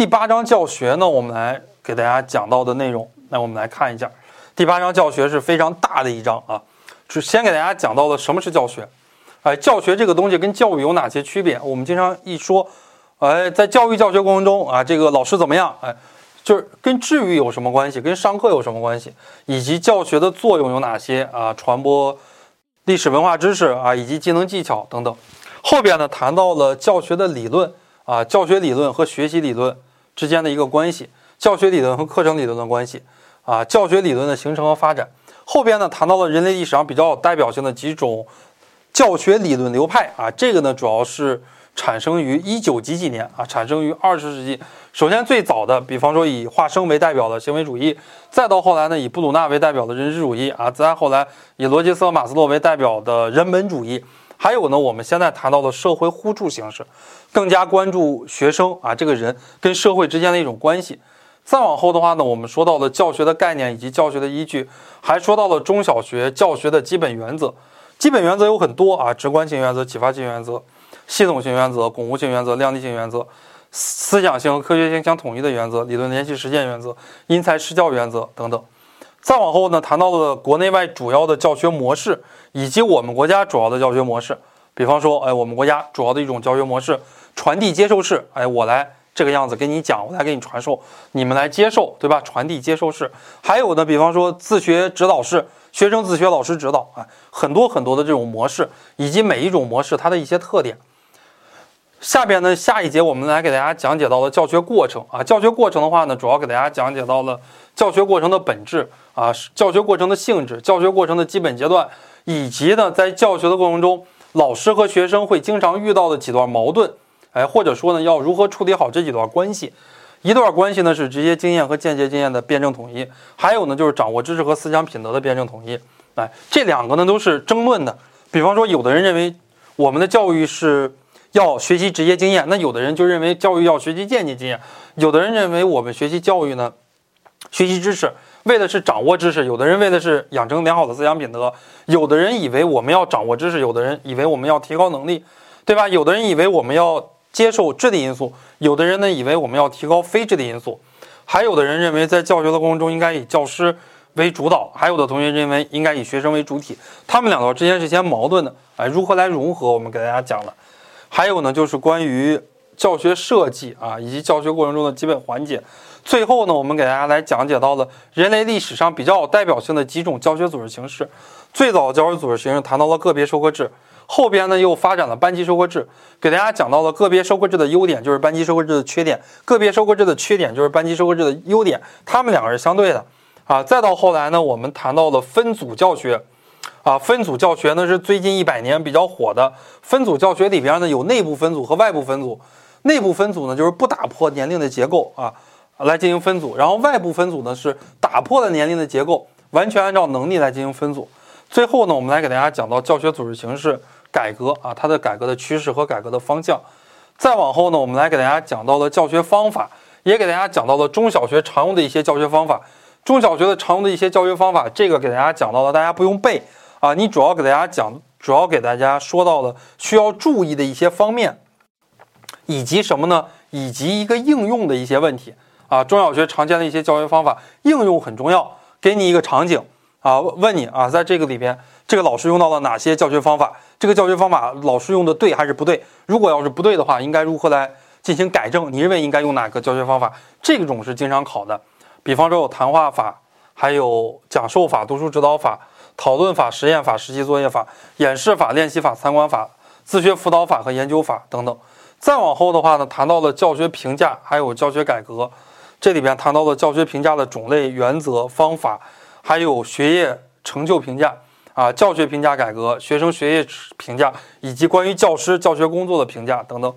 第八章教学呢，我们来给大家讲到的内容，那我们来看一下。第八章教学是非常大的一章啊，是先给大家讲到了什么是教学，哎，教学这个东西跟教育有哪些区别？我们经常一说，哎，在教育教学过程中啊，这个老师怎么样？哎，就是跟治愈有什么关系？跟上课有什么关系？以及教学的作用有哪些啊？传播历史文化知识啊，以及技能技巧等等。后边呢，谈到了教学的理论啊，教学理论和学习理论之间的一个关系，教学理论和课程理论的关系。啊，教学理论的形成和发展，后边呢谈到了人类历史上比较有代表性的几种教学理论流派啊，这个呢主要是产生于一九几几年啊，产生于二十世纪。首先最早的，比方说以华生为代表的行为主义，再到后来呢以布鲁纳为代表的认知主义啊，再后来以罗杰斯和马斯洛为代表的人本主义，还有呢我们现在谈到的社会互助形式，更加关注学生啊这个人跟社会之间的一种关系。再往后的话呢，我们说到了教学的概念以及教学的依据，还说到了中小学教学的基本原则。基本原则有很多啊，直观性原则、启发性原则、系统性原则、巩固性原则、量力性原则、思想性和科学性相统一的原则、理论联系实践原则、因材施教原则等等。再往后呢，谈到了国内外主要的教学模式以及我们国家主要的教学模式。比方说，哎，我们国家主要的一种教学模式，传递接受式。哎，我来。这个样子跟你讲，我来给你传授，你们来接受，对吧？传递接受式，还有呢，比方说自学指导式，学生自学，老师指导，啊，很多很多的这种模式，以及每一种模式它的一些特点。下边呢，下一节我们来给大家讲解到了教学过程啊，教学过程的话呢，主要给大家讲解到了教学过程的本质啊，教学过程的性质，教学过程的基本阶段，以及呢，在教学的过程中，老师和学生会经常遇到的几段矛盾。哎，或者说呢，要如何处理好这几段关系？一段关系呢是直接经验和间接经验的辩证统一，还有呢就是掌握知识和思想品德的辩证统一。哎，这两个呢都是争论的。比方说，有的人认为我们的教育是要学习职业经验，那有的人就认为教育要学习间接经验。有的人认为我们学习教育呢，学习知识为的是掌握知识，有的人为的是养成良好的思想品德。有的人以为我们要掌握知识，有的人以为我们要提高能力，对吧？有的人以为我们要。接受智力因素，有的人呢以为我们要提高非智力因素，还有的人认为在教学的过程中应该以教师为主导，还有的同学认为应该以学生为主体，他们两个之间是相矛盾的。哎，如何来融合？我们给大家讲了。还有呢，就是关于教学设计啊，以及教学过程中的基本环节。最后呢，我们给大家来讲解到了人类历史上比较有代表性的几种教学组织形式。最早的教学组织形式谈到了个别授课制。后边呢又发展了班级授课制，给大家讲到了个别授课制的优点，就是班级授课制的缺点；个别授课制的缺点就是班级授课制的优点，它们两个是相对的啊。再到后来呢，我们谈到了分组教学，啊，分组教学呢是最近一百年比较火的。分组教学里边呢有内部分组和外部分组，内部分组呢就是不打破年龄的结构啊来进行分组，然后外部分组呢是打破了年龄的结构，完全按照能力来进行分组。最后呢，我们来给大家讲到教学组织形式。改革啊，它的改革的趋势和改革的方向。再往后呢，我们来给大家讲到了教学方法，也给大家讲到了中小学常用的一些教学方法。中小学的常用的一些教学方法，这个给大家讲到了，大家不用背啊。你主要给大家讲，主要给大家说到了需要注意的一些方面，以及什么呢？以及一个应用的一些问题啊。中小学常见的一些教学方法应用很重要。给你一个场景啊，问你啊，在这个里边，这个老师用到了哪些教学方法？这个教学方法老师用的对还是不对？如果要是不对的话，应该如何来进行改正？你认为应该用哪个教学方法？这种是经常考的。比方说有谈话法，还有讲授法、读书指导法、讨论法、实验法、实习作业法、演示法、练习法、参观法、自学辅导法和研究法等等。再往后的话呢，谈到了教学评价，还有教学改革。这里边谈到了教学评价的种类、原则、方法，还有学业成就评价。啊，教学评价改革、学生学业评价以及关于教师教学工作的评价等等。